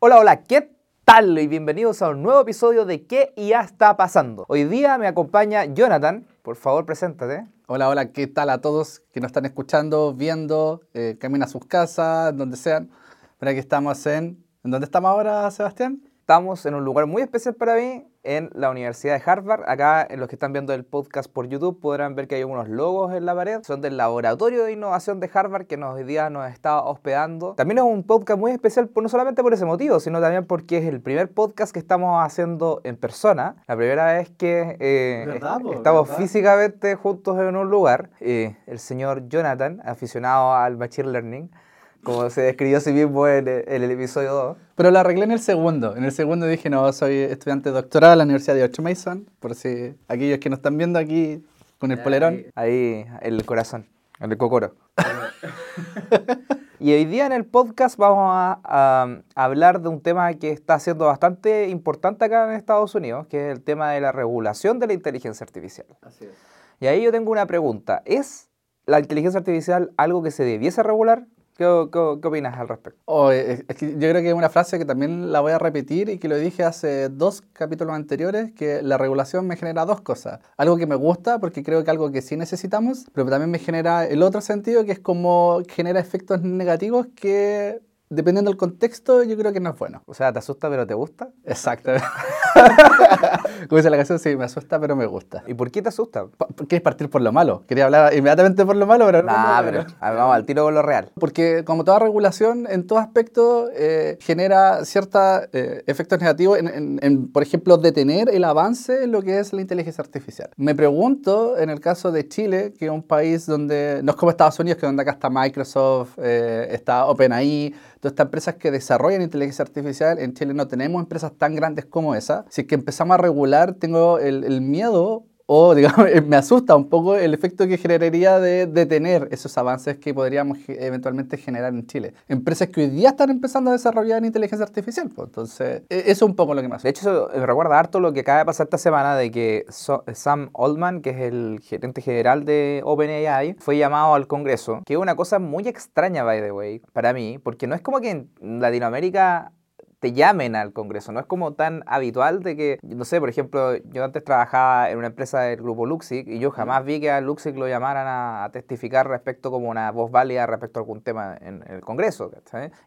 Hola, hola, ¿qué tal? Y bienvenidos a un nuevo episodio de ¿Qué ya está pasando? Hoy día me acompaña Jonathan. Por favor, preséntate. Hola, hola, ¿qué tal a todos que nos están escuchando, viendo, eh, camino a sus casas, donde sean? Para que estamos en... ¿En dónde estamos ahora, Sebastián? Estamos en un lugar muy especial para mí, en la Universidad de Harvard. Acá, en los que están viendo el podcast por YouTube, podrán ver que hay unos logos en la pared. Son del Laboratorio de Innovación de Harvard, que nos, hoy día nos está hospedando. También es un podcast muy especial, no solamente por ese motivo, sino también porque es el primer podcast que estamos haciendo en persona. La primera vez que eh, ¿Verdad, po? estamos ¿Verdad? físicamente juntos en un lugar. Eh, el señor Jonathan, aficionado al Machine Learning, como se describió a sí mismo en, el- en el episodio 2. Pero lo arreglé en el segundo. En el segundo dije, no, soy estudiante doctoral de la Universidad de George Mason, por si aquellos que nos están viendo aquí con el polerón. Ahí, el corazón, el cocoro. y hoy día en el podcast vamos a, a hablar de un tema que está siendo bastante importante acá en Estados Unidos, que es el tema de la regulación de la inteligencia artificial. Así es. Y ahí yo tengo una pregunta. ¿Es la inteligencia artificial algo que se debiese regular? ¿Qué, qué- qué opinas al respecto? Oh, es es que yo creo que es una frase que también la voy a repetir y que lo dije hace dos capítulos anteriores, que la regulación me genera dos cosas. Algo que me gusta, porque creo que algo que sí necesitamos, pero también me genera el otro sentido, que es como genera efectos negativos que, dependiendo del contexto, yo creo que no es bueno. O sea, ¿te asusta pero te gusta? Exacto. Como dice la canción, sí, me asusta, pero me gusta. ¿Y por qué te asusta? ¿Quieres partir por lo malo? Quería hablar inmediatamente por lo malo, pero no. Nah, no, pero a ver, vamos al tiro con lo real. Porque como toda regulación, en todo aspecto, eh, genera ciertos efectos negativos en, en- en, por ejemplo, detener el avance en lo que es la inteligencia artificial. Me pregunto, en el caso de Chile, que es un país donde, no es como Estados Unidos, que donde acá está Microsoft, eh, está OpenAI, todas estas empresas que desarrollan inteligencia artificial, en Chile no tenemos empresas tan grandes como esa. Si es que empezamos a regular, tengo el, el miedo o, digamos, me asusta un poco el efecto que generaría de detener esos avances que podríamos eventualmente generar en Chile. Empresas que hoy día están empezando a desarrollar inteligencia artificial. pues, entonces, e- eso es un poco lo que me De asusta. hecho, eso me recuerda harto lo que acaba de pasar esta semana de que Sam Altman, que es el gerente general de OpenAI, fue llamado al Congreso, que es una cosa muy extraña, by the way, para mí, porque no es como que en Latinoamérica te llamen al Congreso, no es como tan habitual de que, no sé, por ejemplo, yo antes trabajaba en una empresa del grupo Luxic y yo jamás vi que a Luxic lo llamaran a, a testificar respecto como una voz válida respecto a algún tema en, en el Congreso.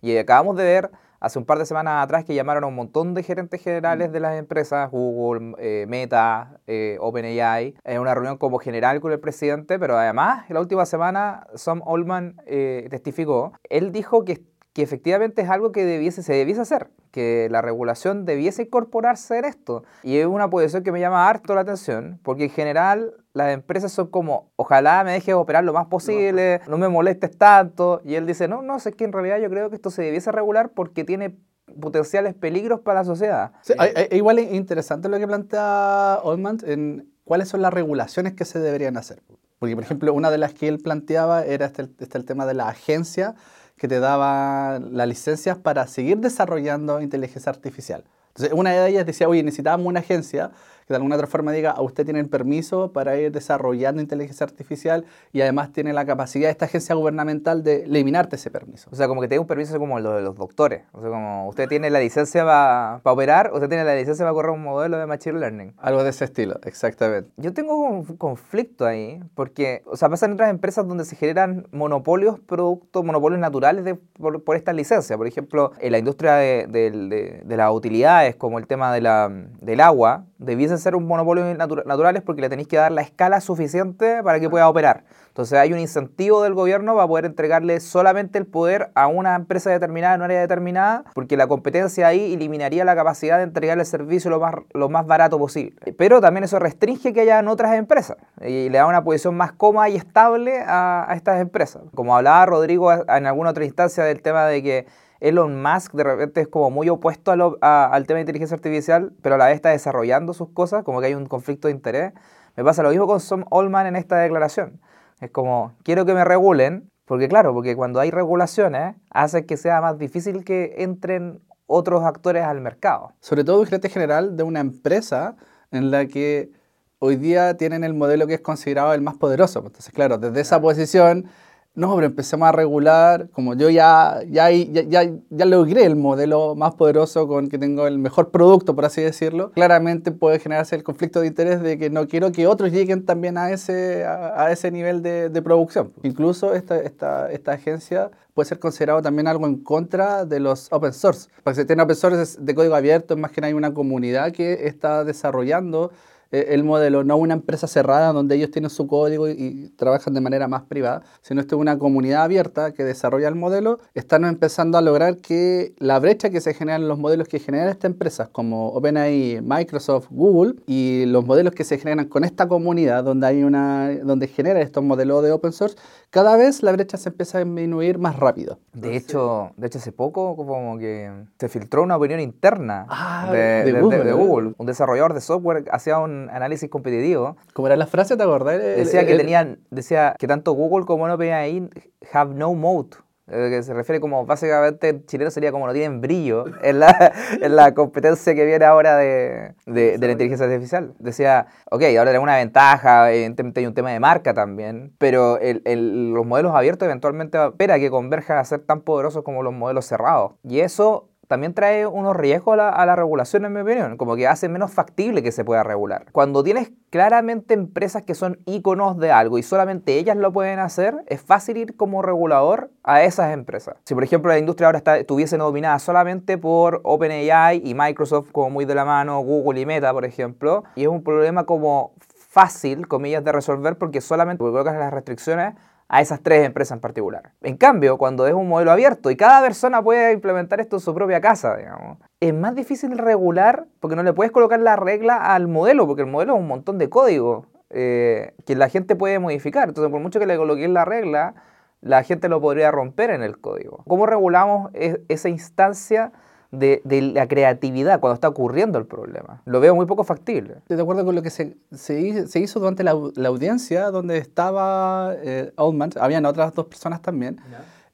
Y acabamos de ver hace un par de semanas atrás que llamaron a un montón de gerentes generales de las empresas, Google, eh, Meta, eh, OpenAI, en una reunión como general con el presidente, pero además, en la última semana, Sam Altman eh, testificó, él dijo que, que efectivamente es algo que debiese, se debiese hacer, que la regulación debiese incorporarse en esto. Y es una posición que me llama harto la atención, porque en general las empresas son como, ojalá me dejes operar lo más posible, no me molestes tanto. Y él dice, no, no, es que en realidad yo creo que esto se debiese regular porque tiene potenciales peligros para la sociedad. Sí, hay- igual es interesante lo que plantea Oldman en cuáles son las regulaciones que se deberían hacer. Porque, por ejemplo, una de las que él planteaba era este, este el tema de la agencia que te daba las licencias para seguir desarrollando inteligencia artificial. Entonces, una de ellas decía, oye, necesitábamos una agencia que de alguna otra forma diga, a usted tiene el permiso para ir desarrollando inteligencia artificial y además tiene la capacidad esta agencia gubernamental de eliminarte ese permiso. O sea, como que te dé un permiso como lo de los doctores. O sea, como usted tiene la licencia para operar, usted tiene la licencia para correr un modelo de Machine Learning. Algo de ese estilo, exactamente. Yo tengo un conflicto ahí, porque, o sea, pasan en otras empresas donde se generan monopolios, productos, monopolios naturales de- por, por esta licencia. Por ejemplo, en la industria de, de- de las utilidades, como el tema de la, del agua, debiesen ser un monopolio natu- naturales porque le tenéis que dar la escala suficiente para que pueda operar. Entonces hay un incentivo del gobierno para poder entregarle solamente el poder a una empresa determinada en un área determinada, porque la competencia ahí eliminaría la capacidad de entregarle el servicio lo más, lo más barato posible. Pero también eso restringe que hayan otras empresas y le da una posición más cómoda y estable a, a estas empresas. Como hablaba Rodrigo en alguna otra instancia del tema de que Elon Musk de repente es como muy opuesto a lo- a- al tema de inteligencia artificial, pero a la vez está desarrollando sus cosas, como que hay un conflicto de interés. Me pasa lo mismo con Sam Allman en esta declaración. Es como, quiero que me regulen, porque claro, porque cuando hay regulaciones, hace que sea más difícil que entren otros actores al mercado. sobre todo un gerente general de una empresa en la que hoy día tienen el modelo que es considerado el más poderoso. Entonces, claro, desde esa posición no, pero empecemos a regular, como yo ya, ya, ya, ya, logré el modelo más poderoso con que tengo el mejor producto, por así decirlo, claramente puede generarse el conflicto de interés de que no quiero que otros lleguen también a ese, a, ese nivel de, de, producción. Incluso esta, esta, esta agencia puede ser considerado también algo en contra de los open source. Porque si tiene open source de código abierto, es más que nada hay una comunidad que está desarrollando el modelo, no una empresa cerrada donde ellos tienen su código y, trabajan de manera más privada, sino esto es una comunidad abierta que desarrolla el modelo, están empezando a lograr que la brecha que se genera en los modelos que generan estas empresas como OpenAI, Microsoft, Google y los modelos que se generan con esta comunidad donde hay una donde genera estos modelos de open source, cada vez la brecha se empieza a disminuir más rápido. De hecho, de hecho hace poco como que se filtró una opinión interna ah, de, Google. Un desarrollador de software hacía un análisis competitivo. ¿Cómo era la frase, te acordás? Decía que tenían, decía que tanto Google como OpenAI have no mode eh, que se refiere como básicamente chileno sería como no tienen brillo en la, en la competencia que viene ahora de, de, la inteligencia artificial. Decía, ok, ahora tenemos una ventaja, evidentemente hay un tema de marca también, pero el, el, los modelos abiertos eventualmente espera que converjan a ser tan poderosos como los modelos cerrados. Y eso también trae unos riesgos a la, regulación, en mi opinión, como que hace menos factible que se pueda regular. Cuando tienes claramente empresas que son íconos de algo y solamente ellas lo pueden hacer, es fácil ir como regulador a esas empresas. Si por ejemplo la industria ahora está, estuviese dominada solamente por OpenAI y Microsoft como muy de la mano, Google y Meta, por ejemplo, y es un problema como fácil, comillas, de resolver porque solamente colocas las restricciones a esas tres empresas en particular. En cambio, cuando es un modelo abierto y cada persona puede implementar esto en su propia casa, digamos, es más difícil regular porque no le puedes colocar la regla al modelo, porque el modelo es un montón de código eh, que la gente puede modificar. Entonces, por mucho que le coloques la regla, la gente lo podría romper en el código. ¿Cómo regulamos e-, esa instancia? De, la creatividad cuando está ocurriendo el problema. Lo veo muy poco factible. Estoy de acuerdo con lo que se, se, hizo durante la, audiencia, donde estaba eh, Oldman, habían otras dos personas también.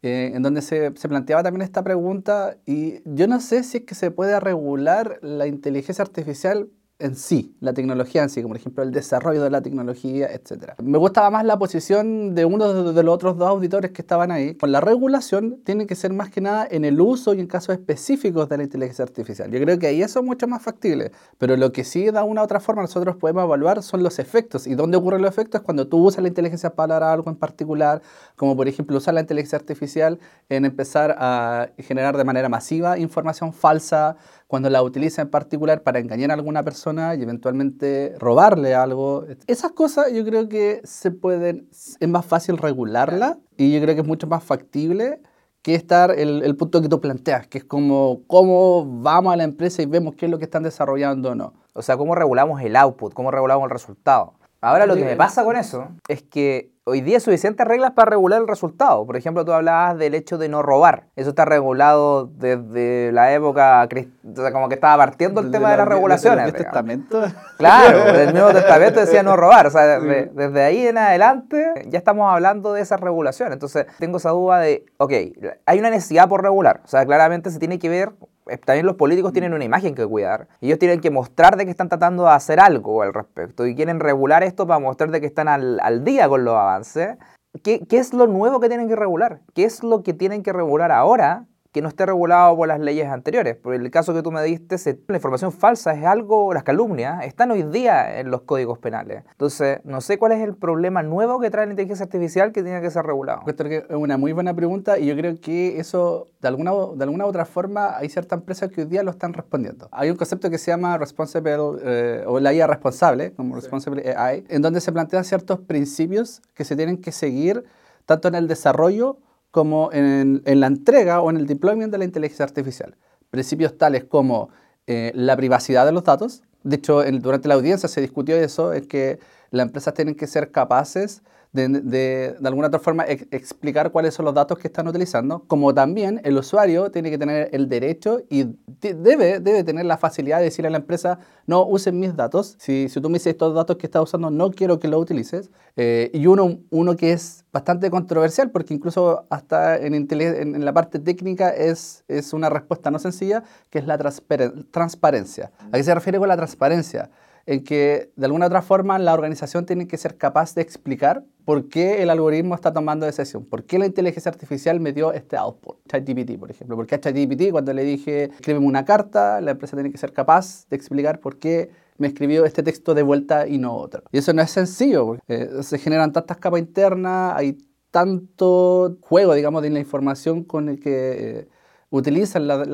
Eh, en donde se, se, planteaba también esta pregunta y yo no sé si es que se puede regular la inteligencia artificial en sí, la tecnología en sí, como por ejemplo el desarrollo de la tecnología, etc. Me gustaba más la posición de uno de los otros dos auditores que estaban ahí. Con la regulación tiene que ser más que nada en el uso y en casos específicos de la inteligencia artificial. Yo creo que ahí eso es mucho más factible, pero lo que sí da una otra forma nosotros podemos evaluar son los efectos. ¿Y dónde ocurren los efectos? Cuando tú usas la inteligencia para algo en particular, como por ejemplo usar la inteligencia artificial en empezar a generar de manera masiva información falsa, cuando la utiliza en particular para engañar a alguna persona y eventualmente robarle algo. Esas cosas yo creo que se pueden, es más fácil regularla y yo creo que es mucho más factible que estar el, el punto que tú planteas, que es como cómo vamos a la empresa y vemos qué es lo que están desarrollando o no. O sea, cómo regulamos el output, cómo regulamos el resultado. Ahora lo que me pasa con eso es que hoy día hay suficientes reglas para regular el resultado. Por ejemplo, tú hablabas del hecho de no robar. Eso está regulado desde la época, o sea, como que estaba partiendo el tema de las regulaciones. ¿El Testamento? Claro, el Nuevo Testamento decía no robar. O sea, desde ahí en adelante ya estamos hablando de esas regulaciones. Entonces, tengo esa duda de, ok, hay una necesidad por regular. O sea, claramente se tiene que ver también los políticos tienen una imagen que cuidar. Ellos tienen que mostrar de que están tratando de hacer algo al respecto y quieren regular esto para mostrar de que están al, al día con los avances. ¿Qué, ¿Qué es lo nuevo que tienen que regular? ¿Qué es lo que tienen que regular ahora que no esté regulado por las leyes anteriores. Por el caso que tú me diste, la información falsa es algo, las calumnias, están hoy día en los códigos penales. Entonces, no sé cuál es el problema nuevo que trae la inteligencia artificial que tiene que ser regulado. Es una muy buena pregunta y yo creo que eso, de alguna, de alguna otra forma, hay ciertas empresas que hoy día lo están respondiendo. Hay un concepto que se llama responsible, eh, o la IA responsable, como responsible AI, en donde se plantean ciertos principios que se tienen que seguir tanto en el desarrollo como en, la entrega o en el deployment de la inteligencia artificial. Principios tales como eh, la privacidad de los datos. De hecho, durante la audiencia se discutió eso, es que las empresas tienen que ser capaces de, de, alguna otra forma explicar cuáles son los datos que están utilizando, como también el usuario tiene que tener el derecho y debe, debe tener la facilidad de decirle a la empresa, no usen mis datos, si, si tú me dices estos datos que estás usando, no quiero que los utilices. Eh, y uno, uno que es bastante controversial, porque incluso hasta en, en, la parte técnica es, es una respuesta no sencilla, que es la transparencia. ¿A qué se refiere con la transparencia? En que de alguna otra forma la organización tiene que ser capaz de explicar por qué el algoritmo está tomando decisión, por qué la inteligencia artificial me dio este output, ChatGPT, por ejemplo, porque a ChatGPT cuando le dije escríbeme una carta, la empresa tiene que ser capaz de explicar por qué me escribió este texto de vuelta y no otro. Y eso no es sencillo, porque eh, se generan tantas capas internas, hay tanto juego, digamos, de la información con el que... Eh, utilizan la,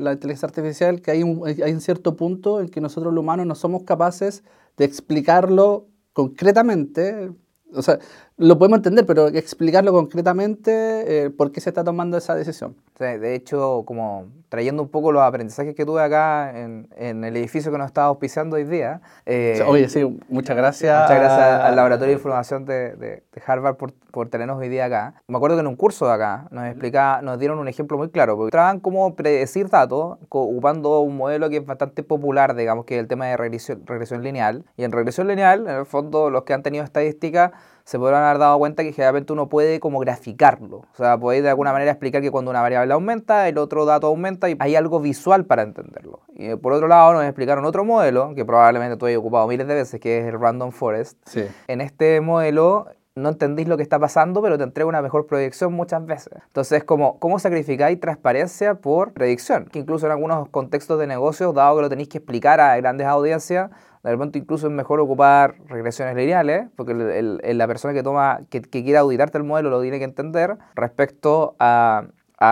la, inteligencia artificial que hay un, hay un cierto punto en que nosotros los humanos no somos capaces de explicarlo concretamente, o sea, lo podemos entender, pero explicarlo concretamente eh, por qué se está tomando esa decisión. De hecho, como trayendo un poco los aprendizajes que tuve acá en, en el edificio que nos estaba auspiciando hoy día. Eh, oye, sí, muchas gracias. Muchas gracias al Laboratorio de Información de, de, Harvard por, por, tenernos hoy día acá. Me acuerdo que en un curso de acá nos, explica, nos dieron un ejemplo muy claro, porque trabajan cómo predecir datos ocupando un modelo que es bastante popular, digamos, que es el tema de regresión, regresión lineal. Y en regresión lineal, en el fondo, los que han tenido estadística se podrán haber dado cuenta que generalmente uno puede como graficarlo. O sea, podéis de alguna manera explicar que cuando una variable aumenta, el otro dato aumenta y hay algo visual para entenderlo. Y eh, por otro lado nos explicaron otro modelo, que probablemente tú hayas ocupado miles de veces, que es el Random Forest. Sí. En este modelo no entendís lo que está pasando, pero te entrega una mejor proyección muchas veces. Entonces, como, ¿cómo sacrificáis transparencia por predicción? Que incluso en algunos contextos de negocios, dado que lo tenéis que explicar a grandes audiencias, de repente incluso es mejor ocupar regresiones lineales, porque la persona que toma, que, quiere auditarte el modelo lo tiene que entender respecto a,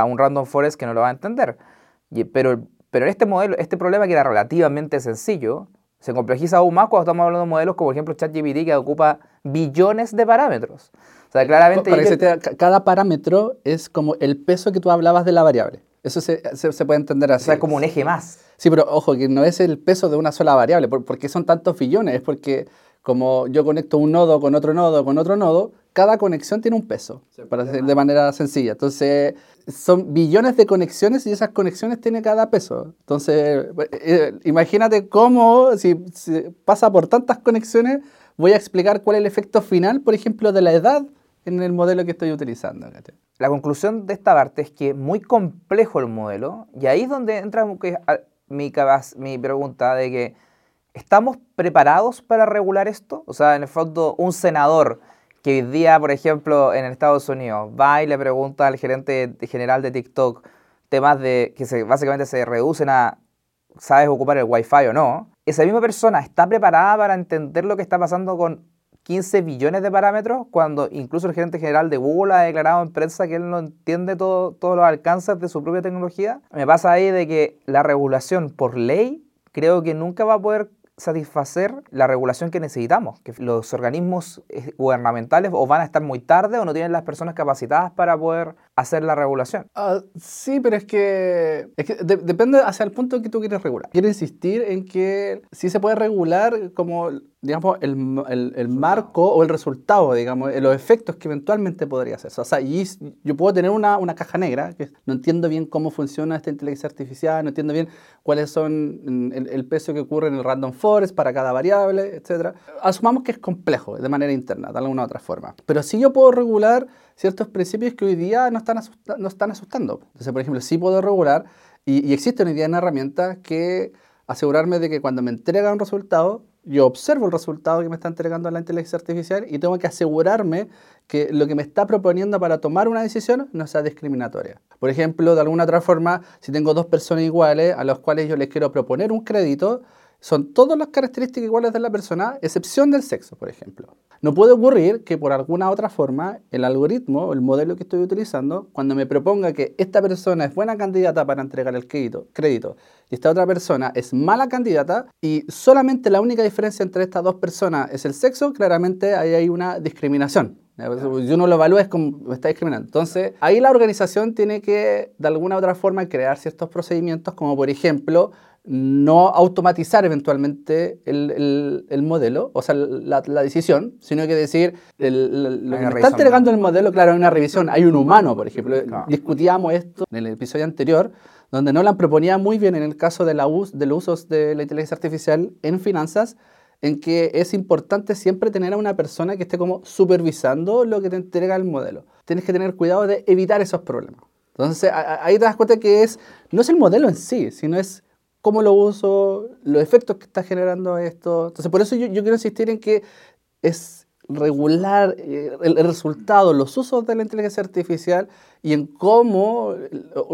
un random forest que no lo va a entender. pero, pero en este modelo, este problema que era relativamente sencillo, se complejiza aún más cuando estamos hablando de modelos como por ejemplo ChatGPT que ocupa billones de parámetros. O sea, claramente... cada parámetro es como el peso que tú hablabas de la variable. Eso se, se, puede entender así. O sea, como un eje más. Sí, pero ojo, que no es el peso de una sola variable. ¿Por, qué son tantos billones? Es porque como yo conecto un nodo con otro nodo con otro nodo, cada conexión tiene un peso, para decir de manera sencilla. Entonces, son billones de conexiones y esas conexiones tienen cada peso. Entonces, eh, imagínate cómo, si, pasa por tantas conexiones, voy a explicar cuál es el efecto final, por ejemplo, de la edad en el modelo que estoy utilizando. La conclusión de esta parte es que es muy complejo el modelo y ahí es donde entra mi, mi pregunta de que ¿estamos preparados para regular esto? O sea, en el fondo, un senador que hoy día, por ejemplo, en Estados Unidos va y le pregunta al gerente general de TikTok temas de que se, básicamente se reducen a ¿sabes ocupar el Wi-Fi o no? Esa misma persona está preparada para entender lo que está pasando con 15 billones de parámetros cuando incluso el gerente general de Google ha declarado en prensa que él no entiende todo, todos los alcances de su propia tecnología. Me pasa ahí de que la regulación por ley creo que nunca va a poder satisfacer la regulación que necesitamos, que los organismos eh, gubernamentales o van a estar muy tarde o no tienen las personas capacitadas para poder hacer la regulación. Ah, sí, pero es que, depende hacia el punto que tú quieres regular. Quiero insistir en que sí se puede regular como digamos, el, el, el, marco o el resultado, digamos, los efectos que eventualmente podría hacer. O sea, y yo puedo tener una, una, caja negra, que no entiendo bien cómo funciona esta inteligencia artificial, no entiendo bien cuáles son mm, el, el peso que ocurre en el random forest para cada variable, etc. Asumamos que es complejo de manera interna, de alguna u otra forma. Pero sí yo puedo regular ciertos principios que hoy día no están, no están asustando. Entonces, por ejemplo, sí puedo regular, y, y existe hoy día una herramienta que asegurarme de que cuando me entrega un resultado, yo observo el resultado que me está entregando la inteligencia artificial y tengo que asegurarme que lo que me está proponiendo para tomar una decisión no sea discriminatoria. Por ejemplo, de alguna otra forma, si tengo dos personas iguales a las cuales yo les quiero proponer un crédito, son todas las características iguales de la persona, excepción del sexo, por ejemplo. No puede ocurrir que por alguna otra forma el algoritmo el modelo que estoy utilizando, cuando me proponga que esta persona es buena candidata para entregar el crédito, crédito y esta otra persona es mala candidata y solamente la única diferencia entre estas dos personas es el sexo, claramente ahí hay una discriminación. Si uno lo evalúa es como me está discriminando. Entonces, ahí la organización tiene que, de alguna otra forma, crear ciertos procedimientos, como por ejemplo, no automatizar eventualmente el, el, modelo, o sea, la, la, decisión, sino que decir, el, lo que está entregando el modelo, claro, hay una revisión, hay un humano, por ejemplo. Discutíamos esto en el episodio anterior, donde Nolan proponía muy bien en el caso de, la de los usos de la inteligencia artificial en finanzas, en que es importante siempre tener a una persona que esté como supervisando lo que te entrega el modelo. Tienes que tener cuidado de evitar esos problemas. Entonces, ahí te das cuenta que es, no es el modelo en sí, sino es cómo lo uso, los efectos que está generando esto. Entonces, por eso yo, quiero insistir en que es regular eh, el, resultado, los usos de la inteligencia artificial y en cómo,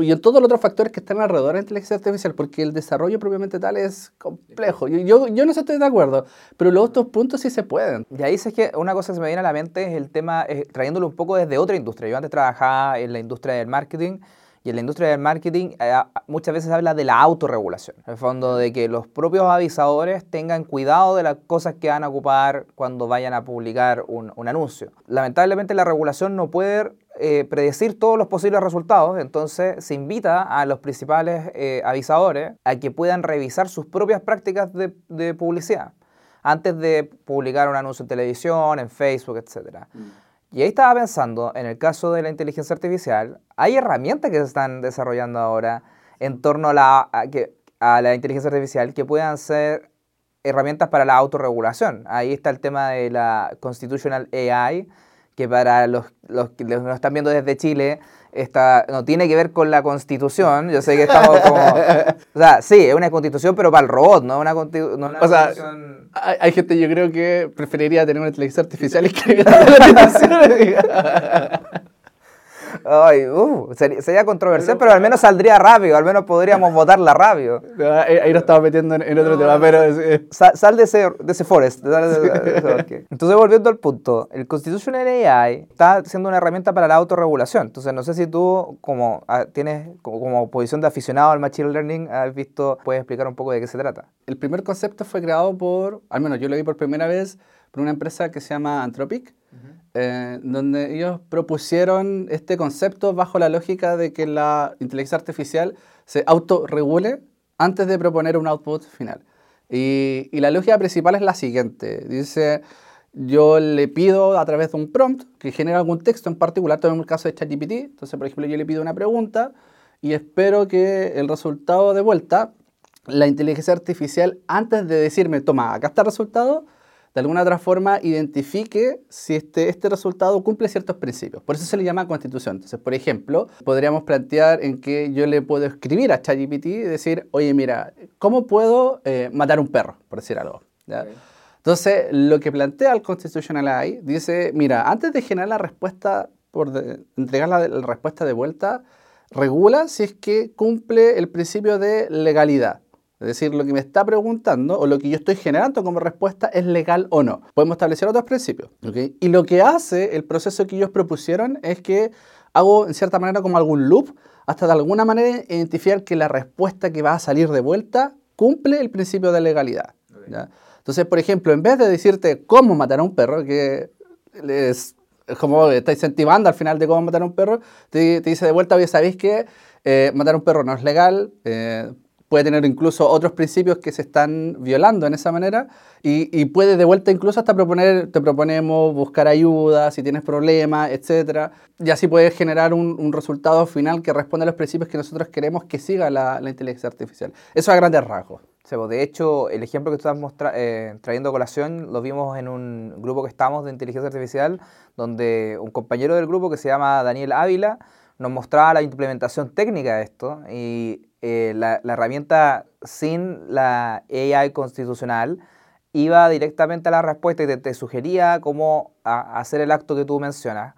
y en todos los otros factores que están alrededor de la inteligencia artificial, porque el desarrollo propiamente tal es complejo. Yo, yo, no estoy de acuerdo, pero los otros puntos sí se pueden. Y ahí es que una cosa que se me viene a la mente es el tema, trayéndolo un poco desde otra industria. Yo antes trabajaba en la industria del marketing y en la industria del marketing eh, muchas veces habla de la autorregulación. En el fondo de que los propios avisadores tengan cuidado de las cosas que van a ocupar cuando vayan a publicar un, un anuncio. Lamentablemente la regulación no puede eh, predecir todos los posibles resultados, entonces se invita a los principales eh, avisadores a que puedan revisar sus propias prácticas de, de, publicidad antes de publicar un anuncio en televisión, en Facebook, etc. Y ahí estaba pensando, en el caso de la inteligencia artificial, hay herramientas que se están desarrollando ahora en torno a la, que, a la inteligencia artificial que puedan ser herramientas para la autorregulación. Ahí está el tema de la Constitutional AI, que para los, los que nos están viendo desde Chile, esta, no tiene que ver con la constitución. Yo sé que estamos como. O sea, sí, es una constitución, pero para el robot, no una, constitu, no una o sea, constitución. Hay, hay, gente, yo creo que preferiría tener una inteligencia artificial y que la constitución. Ay, uh, sería, sería, controversial, pero, pero, al menos saldría rápido, al menos podríamos votarla rápido. No, ahí nos estamos metiendo en, en otro no, tema, pero... Eh. Sal, sal, de ese, de ese forest. De, de, de, Entonces, volviendo al punto, el Constitutional AI está siendo una herramienta para la autorregulación. Entonces, no sé si tú, como ah, tienes como, como, posición de aficionado al Machine Learning, has visto, puedes explicar un poco de qué se trata. El primer concepto fue creado por, al menos yo lo vi por primera vez, por una empresa que se llama Anthropic. Eh, donde ellos propusieron este concepto bajo la lógica de que la inteligencia artificial se autorregule antes de proponer un output final. Y, y, la lógica principal es la siguiente. Dice, yo le pido a través de un prompt que genere algún texto en particular, tomemos el caso de ChatGPT, entonces por ejemplo yo le pido una pregunta y espero que el resultado de vuelta, la inteligencia artificial, antes de decirme, toma, acá está el resultado, de alguna otra forma identifique si este, este resultado cumple ciertos principios. Por eso se le llama constitución. Entonces, por ejemplo, podríamos plantear en que yo le puedo escribir a ChatGPT y decir, oye, mira, ¿cómo puedo eh, matar un perro? Por decir algo. Okay. Entonces, lo que plantea el Constitutional AI dice, mira, antes de generar la respuesta, por de, entregar la, la respuesta de vuelta, regula si es que cumple el principio de legalidad. Es decir, lo que me está preguntando o lo que yo estoy generando como respuesta es legal o no. Podemos establecer otros principios. ¿okay? Y lo que hace el proceso que ellos propusieron es que hago en cierta manera como algún loop hasta de alguna manera identificar que la respuesta que va a salir de vuelta cumple el principio de legalidad. Okay. ¿ya? Entonces, por ejemplo, en vez de decirte cómo matar a un perro, que es como está incentivando al final de cómo matar a un perro, te, te dice de vuelta, oye, ¿sabéis que eh, matar a un perro no es legal? Eh, puede tener incluso otros principios que se están violando en esa manera y, y, puede de vuelta incluso hasta proponer, te proponemos buscar ayuda si tienes problemas, etc. Y así puedes generar un, un, resultado final que responda a los principios que nosotros queremos que siga la, la inteligencia artificial. Eso a grandes rasgos. Pues, de hecho, el ejemplo que tú eh, trayendo a colación lo vimos en un grupo que estamos de inteligencia artificial, donde un compañero del grupo que se llama Daniel Ávila nos mostraba la implementación técnica de esto y eh, la, la, herramienta sin la AI constitucional iba directamente a la respuesta y te, te sugería cómo a, hacer el acto que tú mencionas.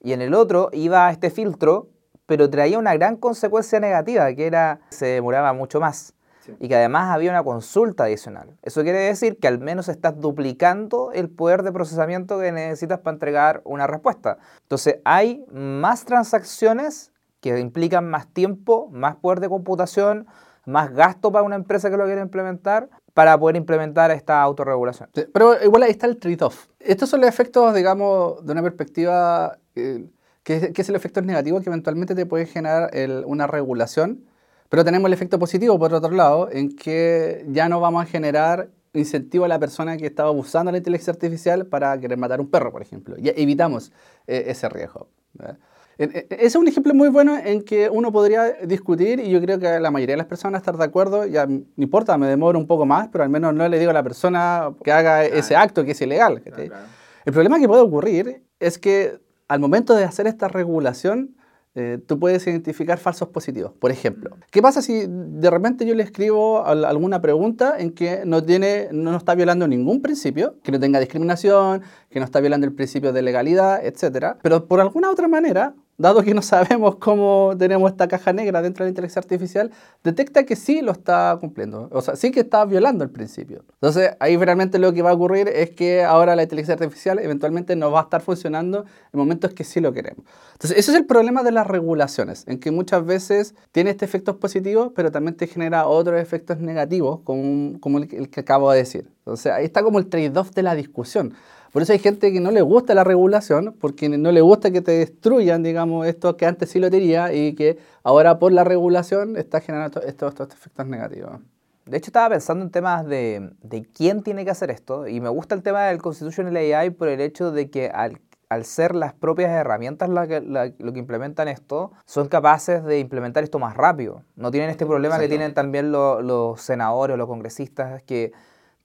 Y en el otro iba a este filtro, pero traía una gran consecuencia negativa, que era se demoraba mucho más. Sí. Y que además había una consulta adicional. Eso quiere decir que al menos estás duplicando el poder de procesamiento que necesitas para entregar una respuesta. Entonces hay más transacciones que implican más tiempo, más poder de computación, más gasto para una empresa que lo quiere implementar para poder implementar esta autorregulación. Pero igual ahí está el trade-off. Estos son los efectos, digamos, de una perspectiva, eh, que, que, es el efecto negativo que eventualmente te puede generar el, una regulación, pero tenemos el efecto positivo, por otro lado, en que ya no vamos a generar incentivo a la persona que estaba usando la inteligencia artificial para querer matar un perro, por ejemplo. Ya evitamos eh, ese riesgo. ¿verdad? Ese es un ejemplo muy bueno en que uno podría discutir y yo creo que la mayoría de las personas estar de acuerdo, ya no importa, me demoro un poco más, pero al menos no le digo a la persona que haga claro. ese acto que es ilegal. Claro, claro. El problema que puede ocurrir es que al momento de hacer esta regulación, eh, tú puedes identificar falsos positivos. Por ejemplo, ¿qué pasa si de repente yo le escribo alguna pregunta en que no, tiene, no está violando ningún principio, que no tenga discriminación, que no está violando el principio de legalidad, etcétera, pero por alguna otra manera dado que no sabemos cómo tenemos esta caja negra dentro de la inteligencia artificial, detecta que sí lo está cumpliendo. O sea, sí que está violando el principio. Entonces, ahí realmente lo que va a ocurrir es que ahora la inteligencia artificial eventualmente no va a estar funcionando en momentos que sí lo queremos. Entonces, ese es el problema de las regulaciones, en que muchas veces tiene este efectos positivos, pero también te genera otros efectos negativos, como, como el, que acabo de decir. Entonces, ahí está como el trade-off de la discusión. Por eso hay gente que no le gusta la regulación, porque no le gusta que te destruyan, digamos, esto que antes sí lo tenía y que ahora por la regulación está generando estos, efectos negativos. De hecho, estaba pensando en temas de, de, quién tiene que hacer esto, y me gusta el tema del Constitutional AI por el hecho de que al, al ser las propias herramientas lo que implementan esto, son capaces de implementar esto más rápido. No tienen este problema que tienen también los senadores o los congresistas que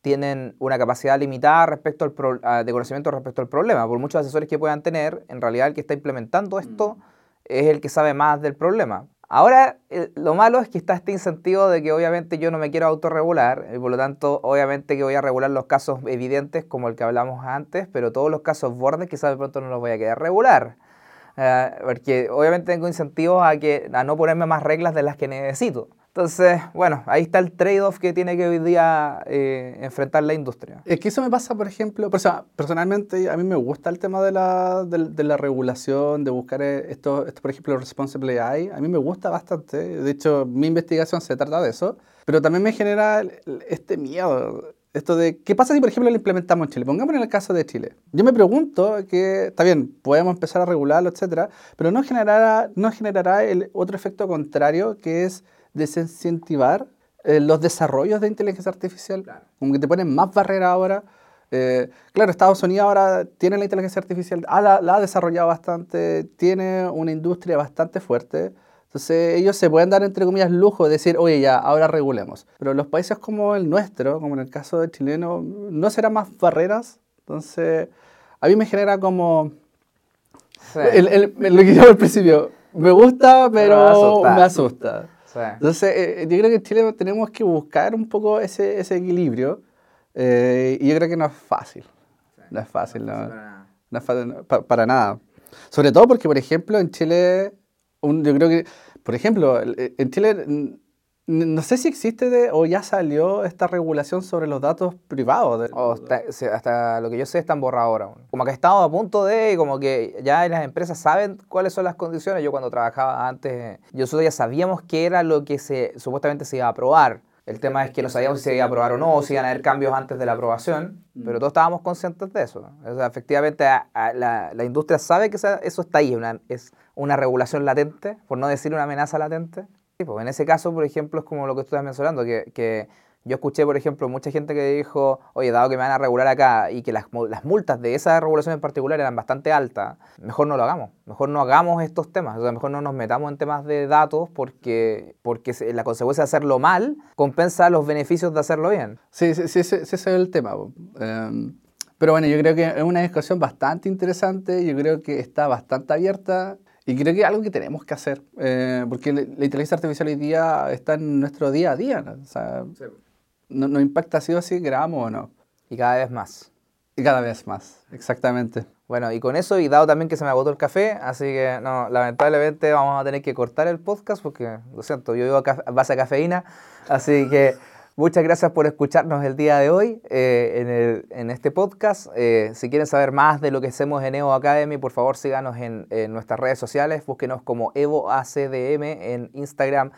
tienen una capacidad limitada respecto al de conocimiento respecto al problema. Por muchos asesores que puedan tener, en realidad el que está implementando esto mm. es el que sabe más del problema. Ahora, lo malo es que está este incentivo de que obviamente yo no me quiero autorregular y por lo tanto obviamente que voy a regular los casos evidentes como el que hablamos antes, pero todos los casos bordes quizás de pronto no los voy a querer regular. Eh, porque obviamente tengo incentivos a, que, a no ponerme más reglas de las que necesito. Entonces, bueno, ahí está el trade-off que tiene que hoy día eh, enfrentar la industria. Es que eso me pasa, por ejemplo, personalmente a mí me gusta el tema de la, de, la regulación, de buscar eh, esto, esto, por ejemplo, Responsible AI. A mí me gusta bastante. De hecho, mi investigación se trata de eso. Pero también me genera este miedo. Esto de, ¿qué pasa si, por ejemplo, lo implementamos en Chile? Pongamos en el caso de Chile. Yo me pregunto que, está bien, podemos empezar a regularlo, etcétera, pero no generará, no generará el otro efecto contrario que es desincentivar eh, los desarrollos de inteligencia artificial. Como que te ponen más barreras ahora. Eh, claro, Estados Unidos ahora tiene la inteligencia artificial, la, ha desarrollado bastante, tiene una industria bastante fuerte. Entonces ellos se pueden dar, entre comillas, lujo de decir, oye, ya, ahora regulemos. Pero los países como el nuestro, como en el caso del chileno, no serán más barreras. Entonces, a mí me genera como... El, el, lo que yo al principio, me gusta, pero me asusta. Entonces, eh, yo creo que en Chile tenemos que buscar un poco ese, ese equilibrio eh, y yo creo que no es fácil. No es fácil, no, no es fácil para, nada. Sobre todo porque, por ejemplo, en Chile, un, yo creo que, por ejemplo, en Chile no sé si existe o ya salió esta regulación sobre los datos privados. hasta, lo que yo sé están borrados ahora. Como que estamos a punto de, como que ya las empresas saben cuáles son las condiciones. Yo cuando trabajaba antes, nosotros ya sabíamos qué era lo que se, supuestamente se iba a aprobar. El tema es que no sabíamos si se iba a aprobar o no, si iban a haber cambios antes de la aprobación, mm. pero todos estábamos conscientes de eso. O sea, efectivamente, la, la, industria sabe que eso está ahí, una, es una regulación latente, por no decir una amenaza latente, pues en ese caso, por ejemplo, es como lo que tú estás mencionando, que, que yo escuché, por ejemplo, mucha gente que dijo, oye, dado que me van a regular acá y que las, las, multas de esa regulación en particular eran bastante altas, mejor no lo hagamos, mejor no hagamos estos temas, o sea, mejor no nos metamos en temas de datos porque, porque la consecuencia de hacerlo mal compensa los beneficios de hacerlo bien. Sí, sí, sí, ese, es el tema. Em, pero bueno, yo creo que es una discusión bastante interesante, yo creo que está bastante abierta. Y creo que es algo que tenemos que hacer, eh, porque la, inteligencia artificial hoy día está en nuestro día a día, ¿no? O sea, nos impacta si o sí, queramos o no. Y cada vez más. Y cada vez más, exactamente. Bueno, y con eso, y dado también que se me agotó el café, así que no, lamentablemente vamos a tener que cortar el podcast porque, lo siento, yo vivo a base de cafeína, así que... Muchas gracias por escucharnos el día de hoy eh, en, este podcast. Eh, si quieren saber más de lo que hacemos en Evo Academy, por favor síganos en, en nuestras redes sociales. Búsquenos como Evo ACDM en Instagram,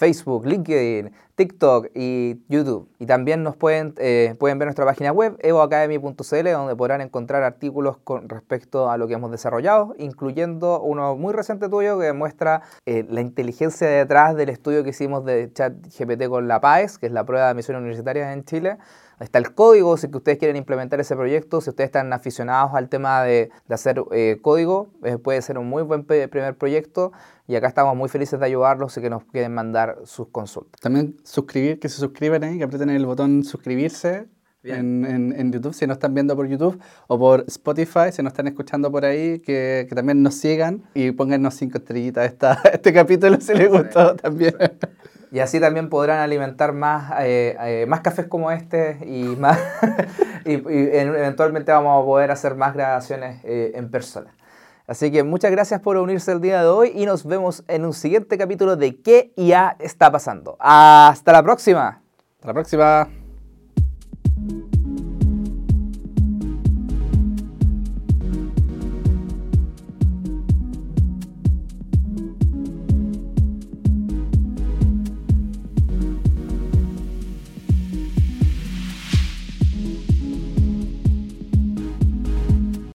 Facebook, LinkedIn, TikTok y YouTube. Y también nos pueden, eh, pueden ver nuestra página web, evoacademy.cl, donde podrán encontrar artículos con respecto a lo que hemos desarrollado, incluyendo uno muy reciente tuyo que muestra eh, la inteligencia detrás del estudio que hicimos de ChatGPT con la PAES, que es la prueba de admisión universitaria en Chile está el código, si ustedes quieren implementar ese proyecto, si ustedes están aficionados al tema de, hacer eh, código, eh, puede ser un muy buen primer proyecto y acá estamos muy felices de ayudarlos y que nos quieren mandar sus consultas. También suscribir, que se suscriban ahí, que aprieten el botón suscribirse En, en, YouTube, si nos están viendo por YouTube o por Spotify, si nos están escuchando por ahí, que, que también nos sigan y póngannos cinco estrellitas a esta, este capítulo si les gustó también. Y así también podrán alimentar más, eh, eh, más cafés como este y, más y, eventualmente vamos a poder hacer más grabaciones eh, en persona. Así que muchas gracias por unirse el día de hoy y nos vemos en un siguiente capítulo de ¿Qué ya está pasando? Hasta la próxima. Hasta la próxima.